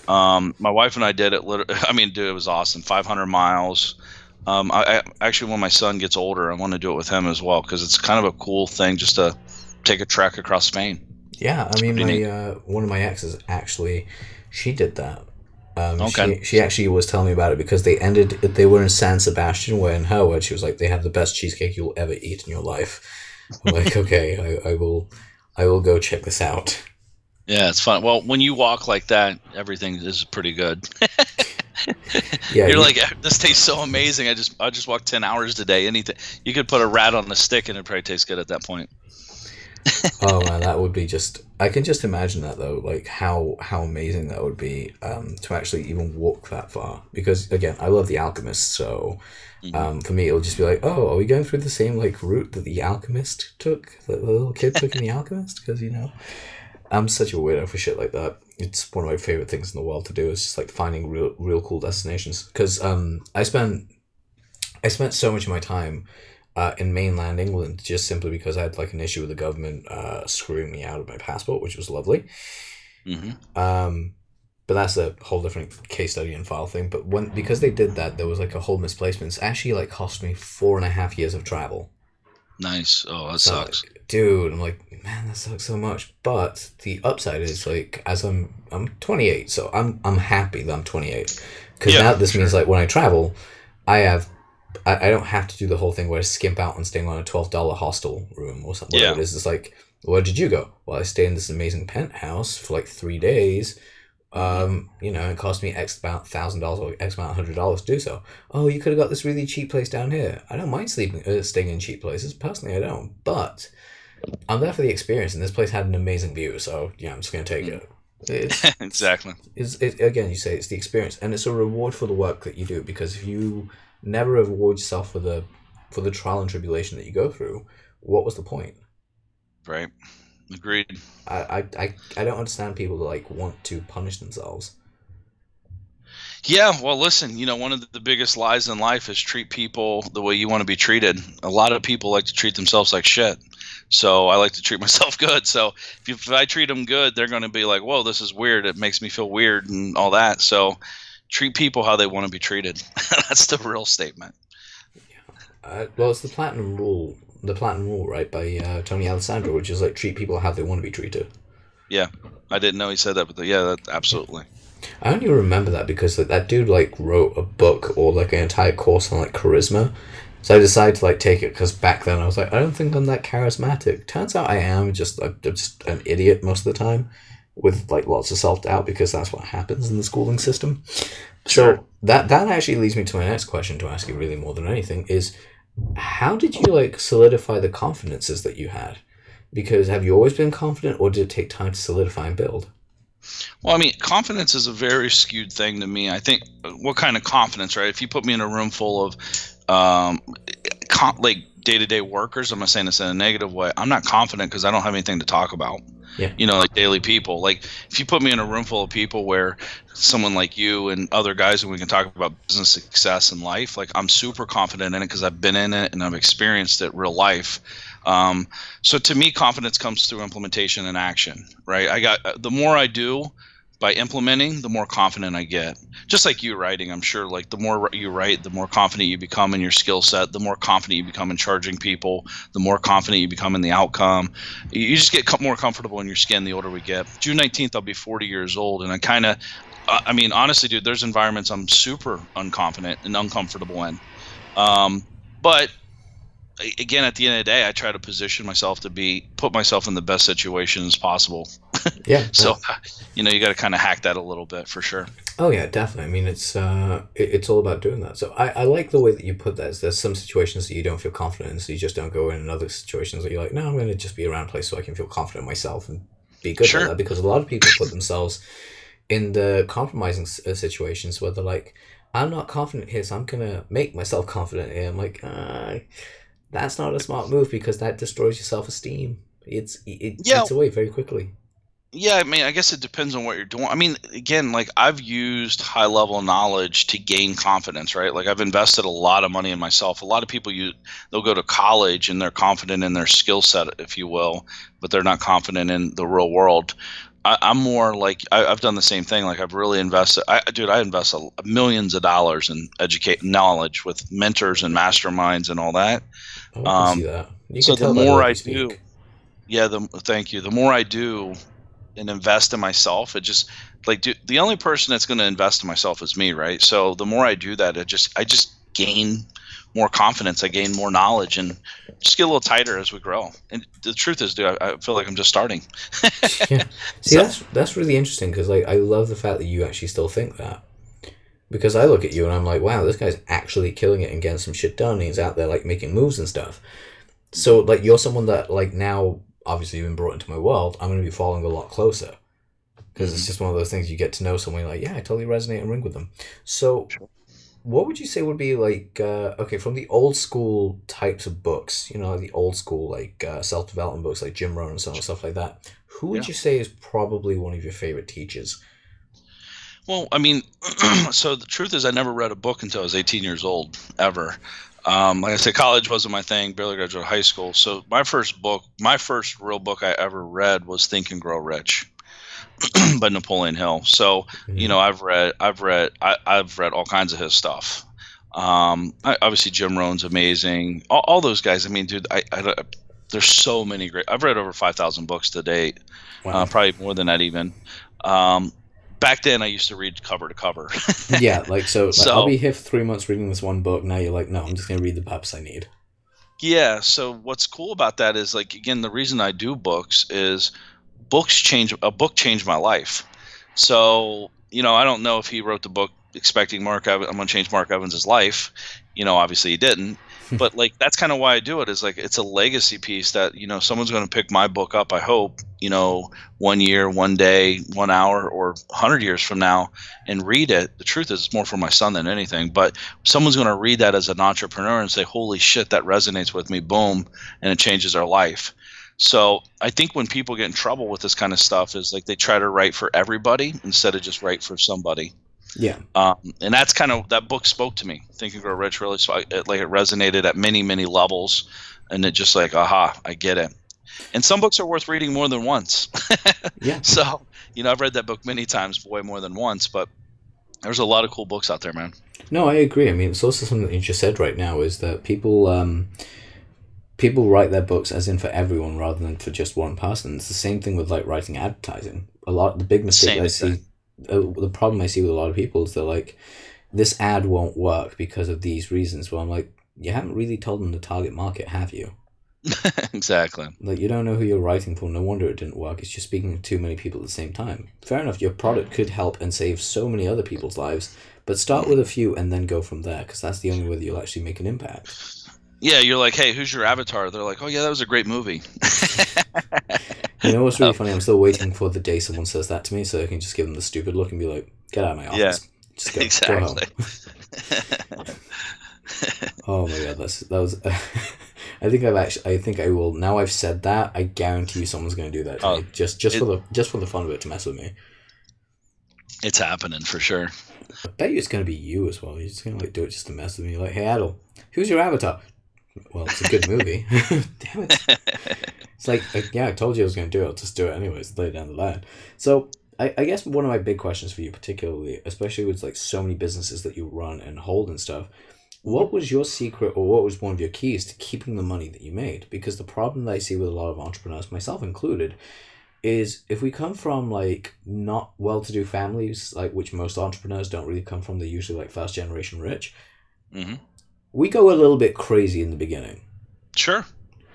Um, my wife and I did it. *laughs* I mean, dude, it was awesome. 500 miles. Um, I, I actually, when my son gets older, I want to do it with him as well because it's kind of a cool thing just to take a trek across Spain. Yeah, I mean, my uh, one of my exes actually she did that. Um, okay. She, she actually was telling me about it because they ended. They were in San Sebastian, where in her words, she was like, "They have the best cheesecake you'll ever eat in your life." I'm like, *laughs* okay, I, I will, I will go check this out. Yeah, it's fun. Well, when you walk like that, everything is pretty good. *laughs* yeah, *laughs* you're you, like this tastes so amazing. I just I just walked ten hours today. Anything you could put a rat on the stick and it probably tastes good at that point oh man, that would be just. I can just imagine that though, like how how amazing that would be um, to actually even walk that far. Because again, I love the Alchemist, so mm-hmm. um, for me, it'll just be like, oh, are we going through the same like route that the Alchemist took, that the little kid took in the Alchemist? Because you know, I'm such a weirdo for shit like that. It's one of my favorite things in the world to do. Is just like finding real real cool destinations. Because um, I spent I spent so much of my time uh, in mainland England just simply because I had like an issue with the government uh, screwing me out of my passport, which was lovely. Mm-hmm. Um, but that's a whole different case study and file thing. But when because they did that, there was like a whole misplacement. It's actually like cost me four and a half years of travel. Nice. Oh, that so, sucks, dude. I'm like, man, that sucks so much. But the upside is like, as I'm I'm 28, so I'm I'm happy that I'm 28 Because Yeah, now this sure. means like when I travel, I have. I, I don't have to do the whole thing where I skimp out and staying on a twelve dollar hostel room or something. Yeah. It is. It's like, where did you go? Well, I stayed in this amazing penthouse for like three days. Um, you know, it cost me X amount thousand dollars or X amount hundred dollars to do so. Oh, you could have got this really cheap place down here. I don't mind sleeping, uh, staying in cheap places. Personally, I don't. But I'm there for the experience, and this place had an amazing view. So yeah, I'm just gonna take it. It's, *laughs* exactly. it's it, again, you say it's the experience, and it's a reward for the work that you do. Because if you never reward yourself for the for the trial and tribulation that you go through, what was the point? Right. Agreed. I I, I, I don't understand people that like want to punish themselves. Yeah, well, listen, you know, one of the- biggest lies in life is treat people the way you want to be treated. A lot of people like to treat themselves like shit. So I like to treat *laughs* myself good. So if, you, if I treat them good, they're going to be like, whoa, this is weird. It makes me feel weird and all that. So treat people how they want to be treated. *laughs* That's the real statement. Uh, well, it's the platinum rule, the platinum rule, right, by uh, Tony Alessandra, which is like treat people how they want to be treated. Yeah, I didn't know he said that, but yeah, that, absolutely. I only remember that because like, that dude like wrote a book or like an entire course on like charisma. So I decided to like take it because back then I was like, I don't think I'm that charismatic. Turns out I am just I'm just an idiot most of the time, with like lots of self doubt because that's what happens in the schooling system. Sure. So that that actually leads me to my next question to ask you really more than anything is, how did you like solidify the confidences that you had? Because have you always been confident, or did it take time to solidify and build? Well, I mean, confidence is a very skewed thing to me. I think what kind of confidence, right? If you put me in a room full of um, con- like day to day workers, I'm not saying this in a negative way. I'm not confident because I don't have anything to talk about. Yeah. You know, like daily people. Like if you put me in a room full of people where someone like you and other guys and we can talk about business success and life, like I'm super confident in it because I've been in it and I've experienced it real life. Um, so to me, confidence comes through implementation and action, right? I got the more I do by implementing, the more confident I get. Just like you writing, I'm sure. Like the more you write, the more confident you become in your skill set. The more confident you become in charging people. The more confident you become in the outcome. You just get more comfortable in your skin the older we get. June 19th, I'll be 40 years old, and I kind of, I mean, honestly, dude, there's environments I'm super unconfident and uncomfortable in. Um, but again, at the end of the day, I try to position myself to be put myself in the best situation as possible. *laughs* Yeah. So, you know, you got to kind of hack that a little bit for sure. Oh yeah, definitely. I mean, it's uh, it, it's all about doing that. So I, I like the way that you put that. Is there's some situations that you don't feel confident in, so you just don't go in, and other situations that you're like, no, I'm going to just be around a place so I can feel confident myself and be good Sure. at that. Because a lot of people put themselves in the compromising s- uh, situations where they're like, I'm not confident here, so I'm going to make myself *laughs* confident here. I'm like, uh, that's not a smart move because that destroys your self esteem. It's it, it Yeah. eats away very quickly. Yeah, I mean, I guess it depends on what you're doing. I mean, again, like I've used high level knowledge to gain confidence, right? Like I've invested a lot of money in myself. A lot of people you they'll go to college and they're confident in their skill set, if you will, but they're not confident in the real world. I, I'm more like I, I've done the same thing. Like I've really invested. I, dude, I invest a, millions of dollars in educate knowledge with mentors and masterminds and all that. Oh, Um, see that. So the more I speak. do, yeah the thank you the more i do and invest in myself it just like do, the only person that's going to invest in myself is me right so the more i do that it just i just gain more confidence i gain more knowledge and just get a little tighter as we grow and the truth is dude i, I feel like i'm just starting *laughs* yeah. See, So- that's that's really interesting because like I love the fact that you actually still think that. Because I look at you and I'm like, wow, this guy's actually killing it and getting some shit done. He's out there like making moves and stuff. So like you're someone that like now obviously been brought into my world. I'm going to be following a lot closer because it's just one of those things you get to know someone like, yeah, I totally resonate and ring with them. So. Sure. What would you say would be like uh, okay from the old school types of books, you know, the old school like uh, self development books like Jim Rohn and so on stuff like that? Who would Yeah. you say is probably one of your favorite teachers? Well, I mean, *clears throat* so the truth is, I never read a book until I was 18 years old, ever. Um, like I said, college wasn't my thing. Barely graduated high school. So my first book, my first real book I ever read was Think and Grow Rich *clears throat* by Napoleon Hill. So you know, I've read, I've read, I, I've read all kinds of his stuff. Um, I, obviously, Jim Rohn's amazing. All, all those guys. I mean, dude, I, I, there's so many great. I've read over 5,000 books to date wow. uh, probably more than that even. Um, back then I used to read cover to cover. *laughs* yeah, like so, like, so I'll be here for three months reading this one book. Now you're like, no, I'm just gonna read the purpose I need. Yeah. So what's cool about that is like again the reason I do books is books change a book changed my life. So you know I don't know if he wrote the book expecting Mark Evans, I'm gonna change Mark Evans's life. You know, obviously he didn't. *laughs* but like that's kind of why I do it is like it's a legacy piece that you know someone's going to pick my book up. I hope you know one year, one day, one hour, or hundred years from now and read it. The truth is, it's more for my son than anything. But someone's going to read that as an entrepreneur and say, "Holy shit, that resonates with me!" Boom, and it changes their life. So I think when people get in trouble with this kind of stuff is like they try to write for everybody instead of just write for somebody. Yeah. Um, and that's kind of that book spoke to me. Think and Grow Rich really so it, like it resonated at many many levels, and it just like aha, I get it. And some books are worth reading more than once. *laughs* yeah. So you know I've read that book many times, way more than once, but there's a lot of cool books out there, man. No, I agree. I mean, it's also something that you just said right now is that people. Um, people write their books as in for everyone rather than for just one person. It's the same thing with like writing advertising. A lot the big mistake same I see uh, Uh, the problem I see with a lot of people is they're like, this ad won't work because of these reasons. Well, I'm like, you haven't really told them the target market, have you? *laughs* exactly. Like you don't know who you're writing for. No wonder it didn't work. It's just speaking to too many people at the same time. Fair enough. Your product could help and save so many other people's lives, but start hmm. with a few and then go from there because that's the only way that you'll actually make an impact. Yeah, you're like, hey, who's your avatar? They're like, oh yeah, that was a great movie. *laughs* You know what's really funny? I'm still waiting for the day someone says that to me, so I can just give them the stupid look and be like, "Get out of my office." Yeah, just go, exactly. Go *laughs* oh my god, that's that was. *laughs* I think I've actually. I think I will. Now I've said that. I guarantee you, someone's going to do that to oh, me just just it, for the just for the fun of it to mess with me. It's happening for sure. I bet you it's going to be you as well. You're just going to like do it just to mess with me. Like, hey, Adel, who's your avatar? Well, it's a good movie. *laughs* *laughs* Damn it. It's like, like, yeah, I told you I was going to do it. I'll just do it anyways, lay down the line. So, I, I guess one of my big questions for you, particularly, especially with like so many businesses that you run and hold and stuff, what was your secret or what was one of your keys to keeping the money that you made? Because the problem that I see with a lot of entrepreneurs, myself included, is if we come from like not well to do families, like which most entrepreneurs don't really come from, they're usually like first generation rich. Mm-hmm. We go a little bit crazy in the beginning. Sure.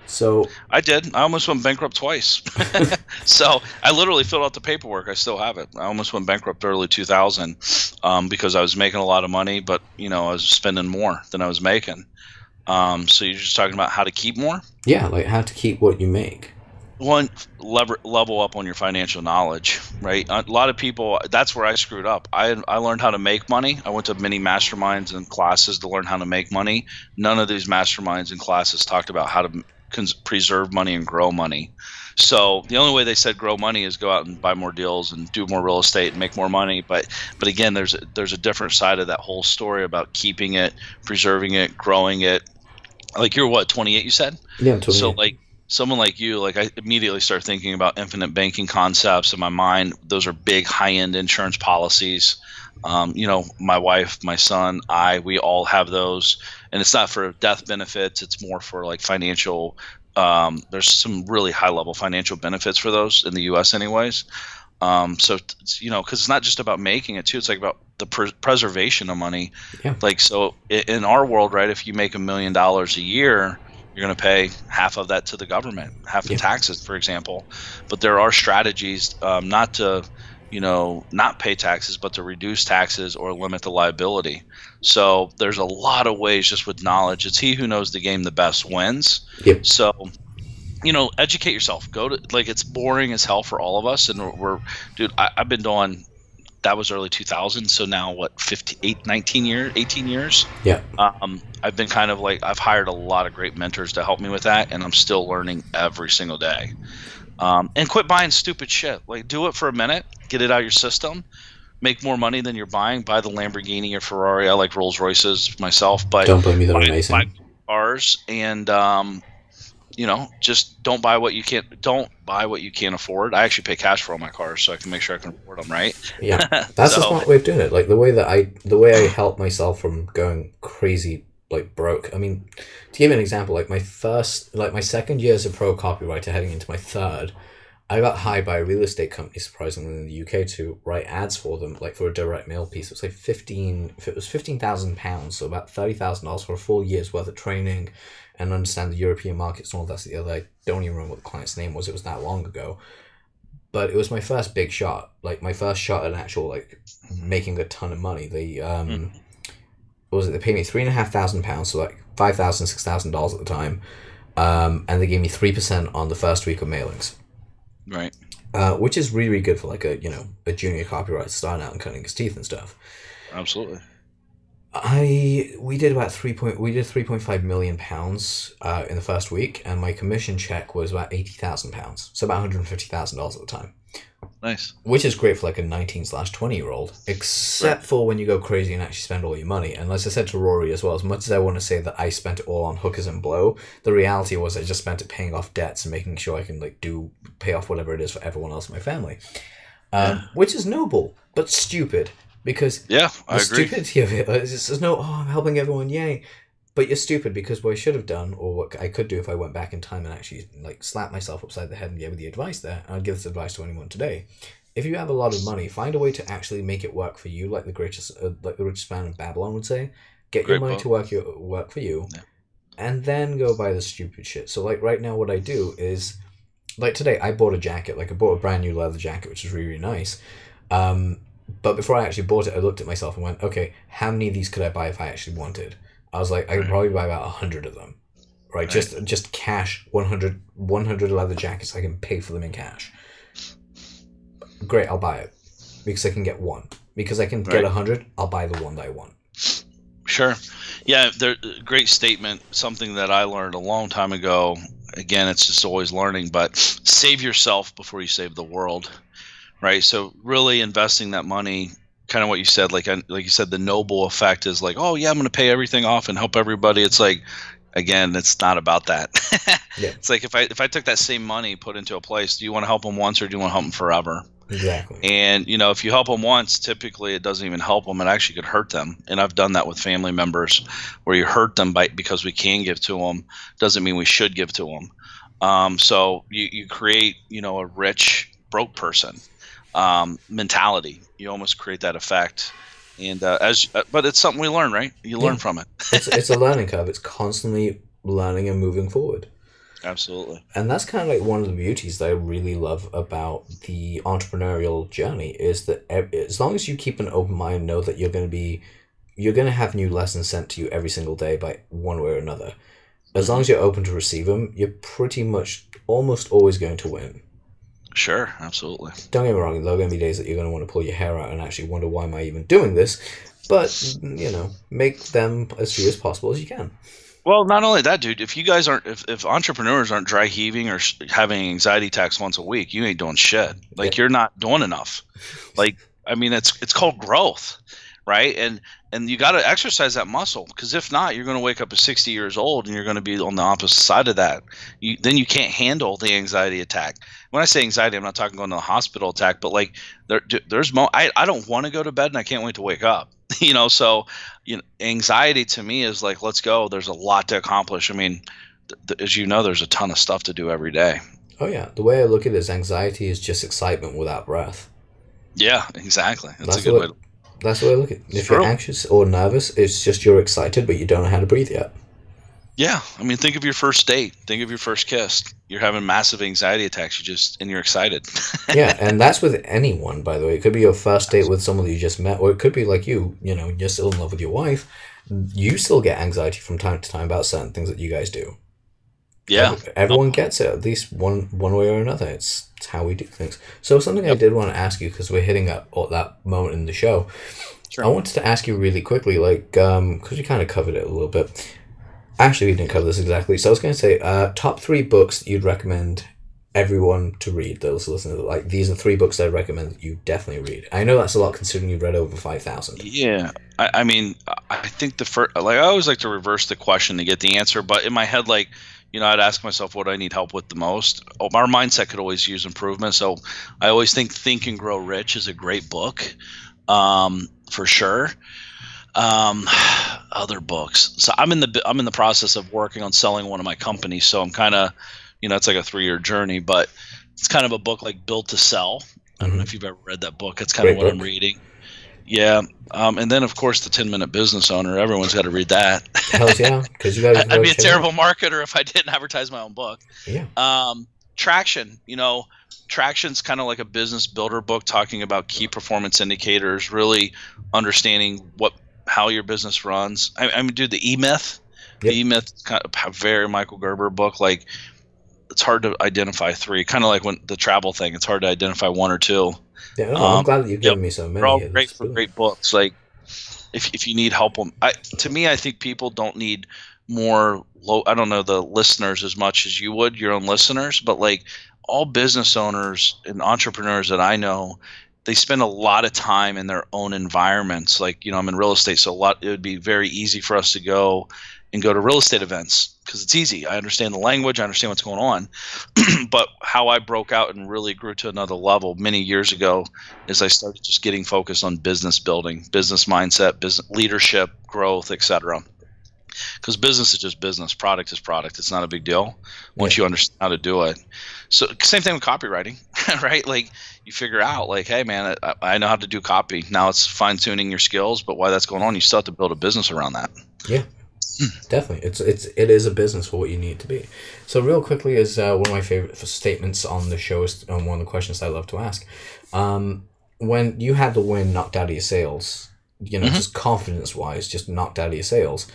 So I did. I almost went bankrupt twice. *laughs* so I literally filled out the paperwork. I still have it. I almost went bankrupt early 2000 um, because I was making a lot of money, but you know I was spending more than I was making. Um, so you're just talking about how to keep more? Yeah, like how to keep what you make. One lever, level up on your financial knowledge, right? A lot of people. That's where I screwed up. I I learned how to make money. I went to many masterminds and classes to learn how to make money. None of these masterminds and classes talked about how to cons- preserve money and grow money. So the only way they said grow money is go out and buy more deals and do more real estate and make more money. But but again, there's a, there's a different side of that whole story about keeping it, preserving it, growing it. Like you're what 28? You said. Yeah, I'm 28. So like someone like you, like I immediately start thinking about infinite banking concepts in my mind. Those are big high end insurance policies. Um, you know, my wife, my son, I, we all have those and it's not for death benefits. It's more for like financial. Um, there's some really high level financial benefits for those in the U.S. anyways. Um, so you know, because it's not just about making it too. It's like about the pr- preservation of money. Yeah. Like so, in our world, right? If you make a million dollars a year, you're going to pay half of that to the government, half yeah. in taxes, for example. But there are strategies um, not to you know, not pay taxes, but to reduce taxes or limit the liability. So there's a lot of ways just with knowledge. It's he who knows the game the best wins. Yep. So, you know, educate yourself. Go to like it's boring as hell for all of us, and we're, we're dude. I, have been doing. That was early 2000, so now what? 58, 19 years, 18 years. Yeah. Um, I've been kind of like I've hired a lot of great mentors to help me with that, and I'm still learning every single day. Um, and quit buying stupid shit. Like, do it for a minute, get it out of your system, make more money than you're buying. Buy the Lamborghini or Ferrari. I like Rolls Royces myself, but don't blame me that buy, amazing. Buy cars and um, you know, just don't buy what you can't. Don't buy what you can't afford. I actually pay cash for all my cars, so I can make sure I can afford them. Right? Yeah, *laughs* that's so, a smart way of doing it. Like the way that I, the way I help myself from going crazy like broke. I mean, to give you an example, like my first, like my second year as a pro copywriter, heading into my third, I got hired by a real estate company, surprisingly in the UK, to write ads for them, like for a direct mail piece. It was like fifteen. If it was fifteen thousand pounds, so about thirty thousand dollars for a full year's worth of training, and understand the European markets and all that's the other. I don't even remember what the client's name was. It was that long ago, but it was my first big shot, like my first shot at actual like making a ton of money. They um, mm. what was it? They paid me three and a half thousand pounds, so like five thousand, six thousand dollars at the time, um, and they gave me three percent on the first week of mailings. Right. Uh, which is really, really good for like a you know a junior copywriter starting out and cutting his teeth and stuff. Absolutely. I we did about three point we did three point five million pounds uh, in the first week, and my commission check was about eighty thousand pounds, so about one hundred fifty thousand dollars at the time. Nice. Which is great for like a nineteen slash twenty year old, except right. for when you go crazy and actually spend all your money. And as I said to Rory as well, as much as I want to say that I spent it all on hookers and blow, the reality was I just spent it paying off debts and making sure I can like do pay off whatever it is for everyone else in my family, um, yeah. which is noble but stupid because yeah, I the agree. stupidity of it is there's no oh I'm helping everyone yay, but you're stupid because what I should have done or what I could do if I went back in time and actually like slap myself upside the head and gave the advice there and I'd give this advice to anyone today. If you have a lot of money, find a way to actually make it work for you, like the greatest, uh, like the richest man in Babylon would say. Get Great your money book. to work your work for you, yeah. and then go buy the stupid shit. So like right now, what I do is, like today, I bought a jacket. Like I bought a brand new leather jacket, which is really, really nice. Um, but before I actually bought it, I looked at myself and went, okay, how many of these could I buy if I actually wanted? I was like, I could mm. probably buy about a hundred of them, right? right? Just just cash 100, 100 leather jackets. I can pay for them in cash. Great, I'll buy it because I can get one. Because I can right. get a hundred, I'll buy the one that I want. Sure, yeah, great statement. Something that I learned a long time ago. Again, it's just always learning, but save yourself before you save the world right? So really investing that money, kind of what you said, like like you said, the noble effect is like, oh yeah, I'm going to pay everything off and help everybody. It's like, again, it's not about that. *laughs* yeah. It's like if I if I took that same money put into a place, do you want to help them once or do you want to help them forever? Exactly. And you know, if you help them once, typically it doesn't even help them; it actually could hurt them. And I've done that with family members, where you hurt them by because we can give to them, doesn't mean we should give to them. Um, so you you create you know a rich broke person um, mentality. You almost create that effect, and uh, as uh, but it's something we learn, right? You learn yeah. from it. *laughs* it's it's a learning curve. It's constantly learning and moving forward. Absolutely. And that's kind of like one of the beauties that I really love about the entrepreneurial journey is that as long as you keep an open mind, know that you're going to be, you're going to have new lessons sent to you every single day by one way or another. As long as you're open to receive them, you're pretty much almost always going to win. Sure, absolutely. Don't get me wrong, there are going to be days that you're going to want to pull your hair out and actually wonder why am I even doing this, but you know, make them as few as possible as you can. Well, not only that, dude. If you guys aren't, if, if entrepreneurs aren't dry heaving or having anxiety attacks once a week, you ain't doing shit. Like yeah. you're not doing enough. *laughs* Like I mean, it's it's called growth, right? And and you got to exercise that muscle because if not, you're going to wake up at 60 years old and you're going to be on the opposite side of that. You then you can't handle the anxiety attack when I say anxiety, I'm not talking going to the hospital attack, but like there, there's mo. I, I don't want to go to bed and I can't wait to wake up. *laughs* you know, so you know, anxiety to me is like, let's go. There's a lot to accomplish. I mean, th- th- as you know, there's a ton of stuff to do every day. Oh yeah, the way I look at it is anxiety is just excitement without breath. Yeah, exactly. That's, that's a good way. To- that's the way I look at it. If you're anxious or nervous, it's just you're excited, but you don't know how to breathe yet. Yeah, I mean, think of your first date. Think of your first kiss. You're having massive anxiety attacks. You just and you're excited. *laughs* yeah, and that's with anyone, by the way. It could be your first date with someone that you just met, or it could be like you. You know, you're still in love with your wife. You still get anxiety from time to time about certain things that you guys do. Yeah, everyone gets it at least one one way or another. It's, it's how we do things. So something yep. I did want to ask you because we're hitting up at that moment in the show. Sure. I wanted to ask you really quickly, like, um, because we kind of covered it a little bit Actually, we didn't cover this exactly. So I was going to say, uh, top three books you'd recommend everyone to read. Those listening, like these are three books I recommend that you definitely read. I know that's a lot considering you've read over five thousand. Yeah, I, I, mean, I think the first, like, I always like to reverse the question to get the answer, but in my head, like, you know, I'd ask myself what I need help with the most. Oh, our mindset could always use improvement, so I always think Think and Grow Rich is a great book, um, for sure um, *sighs* other books. So I'm in the I'm in the process of working on selling one of my companies. So I'm kind of, you know, it's like a three year journey. But it's kind of a book like Built to Sell. I don't know mm-hmm. if you've ever read that book. That's kind Great of what book. I'm reading. Yeah, um, and then of course the Ten Minute Business Owner. Everyone's got to read that. Hells yeah, because you guys. *laughs* I'd be a terrible marketer if I didn't advertise my own book. Yeah. Um, traction. You know, Traction's kind of like a business builder book talking about key performance indicators, really understanding what how your business runs. I, I mean, dude, the E Myth. Yep. The E Myth, kind of very Michael Gerber book. Like, it's hard to identify three. Kind of like when the travel thing. It's hard to identify one or two. Yeah, no, um, I'm glad that you've given yep, me so many. They're all great for great books. Like if if you need help. I to me, I think people don't need more low. I don't know the listeners as much as you would your own listeners, but like all business owners and entrepreneurs that I know, they spend a lot of time in their own environments. Like you know, I'm in real estate, so a lot. It would be very easy for us to go and go to real estate events because it's easy. I understand the language, I understand what's going on. *clears throat* but how I broke out and really grew to another level many years ago is I started just getting focused on business building, business mindset, business leadership, growth, etc. Because business is just business, product is product. It's not a big deal once yeah. you understand how to do it. So same thing with copywriting, *laughs* right? Like you figure out, like, hey man, I, I know how to do copy. Now it's fine tuning your skills, but while that's going on, you still have to build a business around that. Yeah, Definitely, it's it's it is a business for what you need to be. So, real quickly, is uh, one of my favorite statements on the show is um, one of the questions I love to ask. Um, when you had the win knocked out of your sails, you know, mm-hmm. just confidence wise, just knocked out of your sails.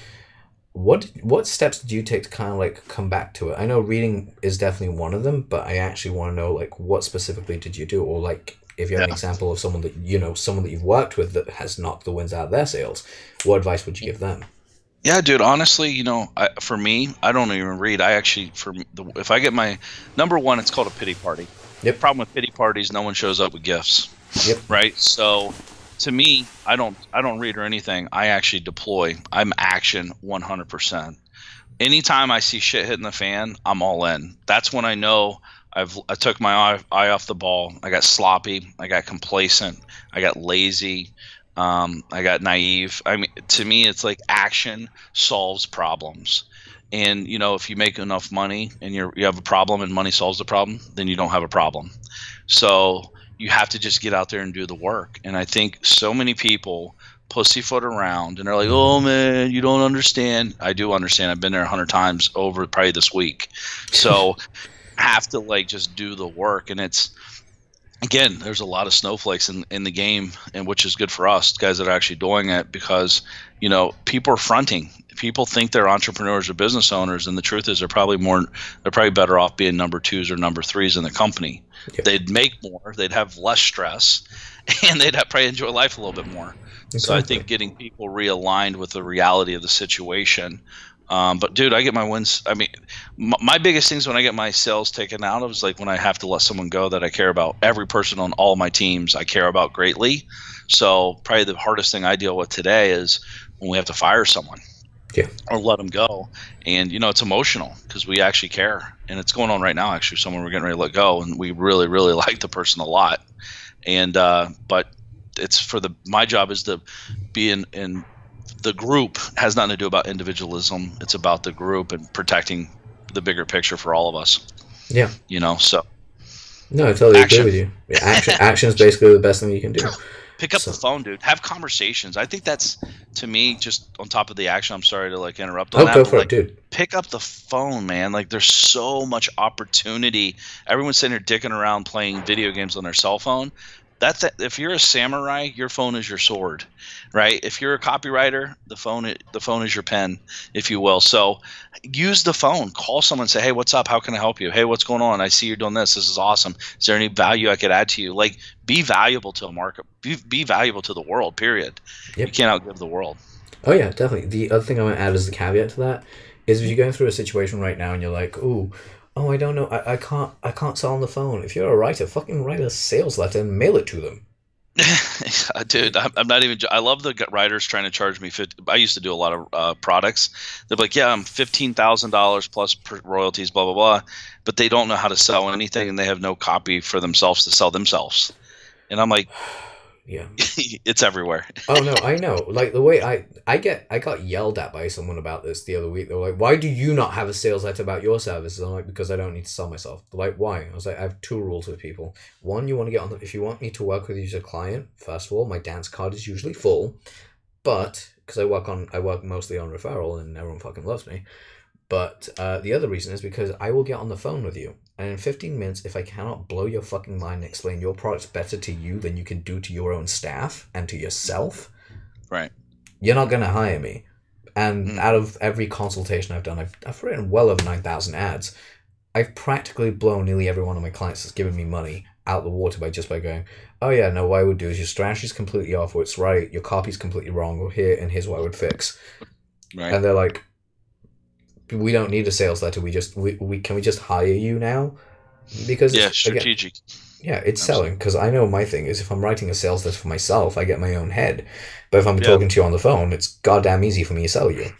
What what steps did you take to kind of like come back to it? I know reading is definitely one of them, but I actually want to know like what specifically did you do, or like if you have yeah. an example of someone that you know, someone that you've worked with that has knocked the wins out of their sails, what advice would you give them? Yeah, dude. Honestly, you know, I, for me, I don't even read. I actually, for the, if I get my number one, it's called a pity party. Yep. Problem with pity parties, no one shows up with gifts. Yep. Right. So, to me, I don't, I don't read or anything. I actually deploy. I'm action 100%. Anytime I see shit hitting the fan, I'm all in. That's when I know I've, I took my eye, off the ball. I got sloppy. I got complacent. I got lazy. Um, I got naive. I mean, to me, it's like action solves problems. And you know, if you make enough money and you're you have a problem and money solves the problem, then you don't have a problem. So you have to just get out there and do the work. And I think so many people pussyfoot around and they're like, "Oh man, you don't understand." I do understand. I've been there a hundred times over probably this week. So *laughs* have to like just do the work, and it's again, there's a lot of snowflakes in, in the game, and which is good for us guys that are actually doing it because you know people are fronting. People think they're entrepreneurs or business owners, and the truth is they're probably more they're probably better off being number twos or number threes in the company. Yeah. They'd make more, they'd have less stress, *laughs* and they'd have, probably enjoy life a little bit more. Exactly. So I think getting people realigned with the reality of the situation um, but dude, I get my wins. I mean, my, my, biggest things when I get my sails taken out of is like when I have to let someone go that I care about. Every person on all my teams I care about greatly. So probably the hardest thing I deal with today is when we have to fire someone. Yeah. Or let them go, and you know it's emotional because we actually care, and it's going on right now. Actually, someone we're getting ready to let go, and we really, really *laughs* like the person a lot, and uh, but it's for the my job is to be in, in the group has nothing to do about individualism. It's about the group and protecting the bigger picture for all of us. Yeah. You know, so. No, I totally action. agree with you. Action, *laughs* action is basically the best thing you can do. Pick up so. the phone, dude. Have conversations. I think that's to me just on top of the action. I'm sorry to like interrupt on oh, that. Go for like, it, dude. Pick up the phone, man. Like there's so much opportunity. Everyone's sitting here dicking around playing video games on their cell phone that's if you're a samurai your phone is your sword right? If you're a copywriter the phone the phone is your pen if you will. So use the phone. Call someone say hey what's up? How can i help you? Hey what's going on? I see you're doing this. This is awesome. Is there any value i could add to you? Like be valuable to a market be, be valuable to the world period. Yep. you can't outgive the world. Oh yeah definitely. The other thing i want to add as a caveat to that is if you're going through a situation right now and you're like ooh oh, I don't know, I, I can't, I can't sell on the phone. If you're a writer, fucking write a sales letter and mail it to them. *laughs* Dude, I'm not even. I love the writers trying to charge me. 50, I used to do a lot of uh, products. They're like, "Yeah, I'm fifteen thousand dollars plus royalties, blah blah blah," but they don't know how to sell anything, and they have no copy for themselves to sell themselves. And I'm like, Yeah. *laughs* it's everywhere. oh no, I know. Like the way I I get I got yelled at by someone about this the other week. They were like, "Why do you not have a sales letter about your services?" I'm like, "Because I don't need to sell myself." They're like, "Why?" I was like, "I have two rules with people. One, you want to get on the if you want me to work with you as a client. First of all, my dance card is usually full, but because I work on I work mostly on referral and everyone fucking loves me. But uh, the other reason is because I will get on the phone with you, and in 15 minutes, if I cannot blow your fucking mind and explain your products better to you than you can do to your own staff and to yourself, right? You're not gonna hire me. And mm. out of every consultation I've done, I've, I've written well over 9,000 ads. I've practically blown nearly every one of my clients that's given me money out the water by just by going, oh yeah, no, what I would do is your strategy's completely off, or it's right, your copy's completely wrong, or here, and here's what I would fix. Right. And they're like, we don't need a sales letter. We just we, we can we just hire you now because yeah, strategic. Again, yeah, it's Absolutely. selling because I know my thing is if I'm writing a sales letter for myself, I get my own head. But if I'm yeah. talking to you on the phone, it's goddamn easy for me to sell you.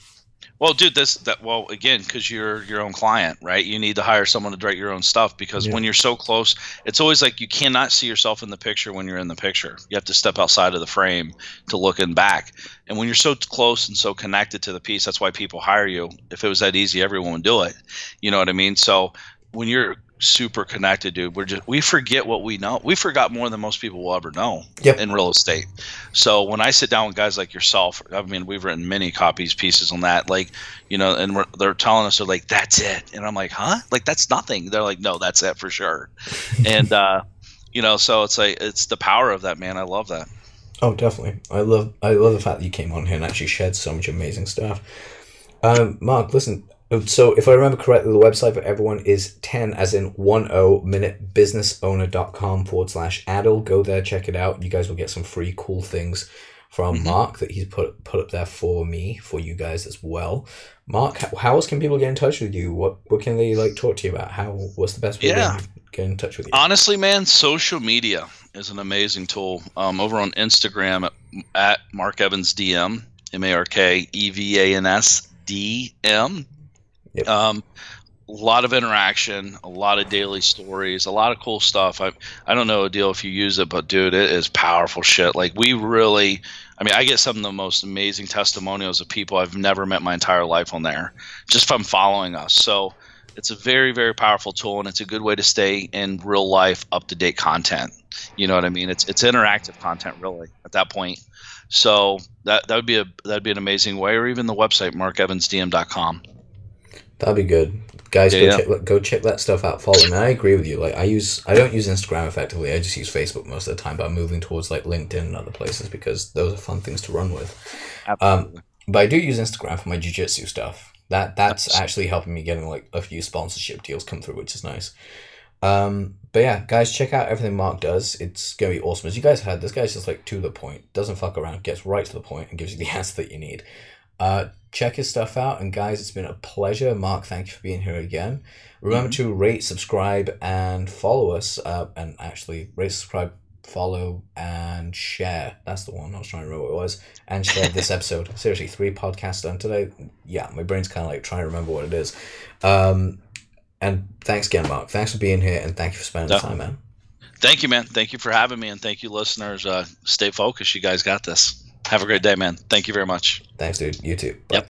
Well, dude, this that well again because you're your own client, right? You need to hire someone to write your own stuff because yeah. when you're so close, it's always like you cannot see yourself in the picture when you're in the picture. You have to step outside of the frame to look in back. And when you're so close and so connected to the piece, that's why people hire you. If it was that easy, everyone would do it. You know what I mean? So when you're super connected, dude. We're just we forget what we know. We forgot more than most people will ever know yep. in real estate. So when I sit down with guys like yourself, I mean, we've written many copies, pieces on that, like you know, and they're telling us they're like, "That's it," and I'm like, "Huh? Like that's nothing." They're like, "No, that's it for sure," *laughs* and uh, you know, so it's like it's the power of that, man. I love that. Oh, definitely. I love I love the fact that you came on here and actually shared so much amazing stuff. Um, Mark, listen, so if I remember correctly, the website for everyone is 10 as in 10 minute businessowner.com forward slash addle. Go there, check it out. You guys will get some free cool things from mm-hmm. Mark that he's put put up there for me, for you guys as well. Mark, how, how else can people get in touch with you? What what can they like talk to you about? How what's the best way yeah. to get in touch with you? Honestly, man, social media is an amazing tool. Um, over on Instagram at, at Mark Evans DM, M A R K E V A N S D M Yep. Um, a lot of interaction, a lot of daily stories, a lot of cool stuff. I I don't know Adel if you use it, but dude, it is powerful shit. Like we really, I mean, I get some of the most amazing testimonials of people I've never met my entire life on there, just from following us. So it's a very very powerful tool, and it's a good way to stay in real life, up to date content. You know what I mean? It's it's interactive content really at that point. So that that would be a that'd be an amazing way, or even the website markevansdm.com. That'd be good, guys. Yeah, go yeah. check go check that stuff out. Follow me. I agree with you. Like I use I don't use Instagram effectively. I just use Facebook most of the time. But I'm moving towards like LinkedIn and other places because those are fun things to run with. Absolutely. Um, but I do use Instagram for my jujitsu stuff. That that's actually helping me getting like a few sponsorship deals come through, which is nice. Um, but yeah, guys, check out everything Mark does. It's gonna be awesome. As you guys heard, this guy's just like to the point, doesn't fuck around, gets right to the point, and gives you the *laughs* answer that you need. Uh, check his stuff out. And guys, it's been a pleasure. Mark, thank you for being here again. Remember mm-hmm. to rate, subscribe, and follow us. Uh, and actually, rate, subscribe, follow, and share. That's the one. I was trying to remember what it was. And share this *laughs* episode. Seriously, three podcasts done today. Yeah, my brain's kind of like trying to remember what it is. Um, and thanks again, Mark. Thanks for being here, and thank you for spending the time, man. Thank you, man. Thank you for having me, and thank you, listeners. Uh, stay focused. You guys got this. Have a great day, man. Thank you very much. Thanks, dude. You too. Bye. Yep.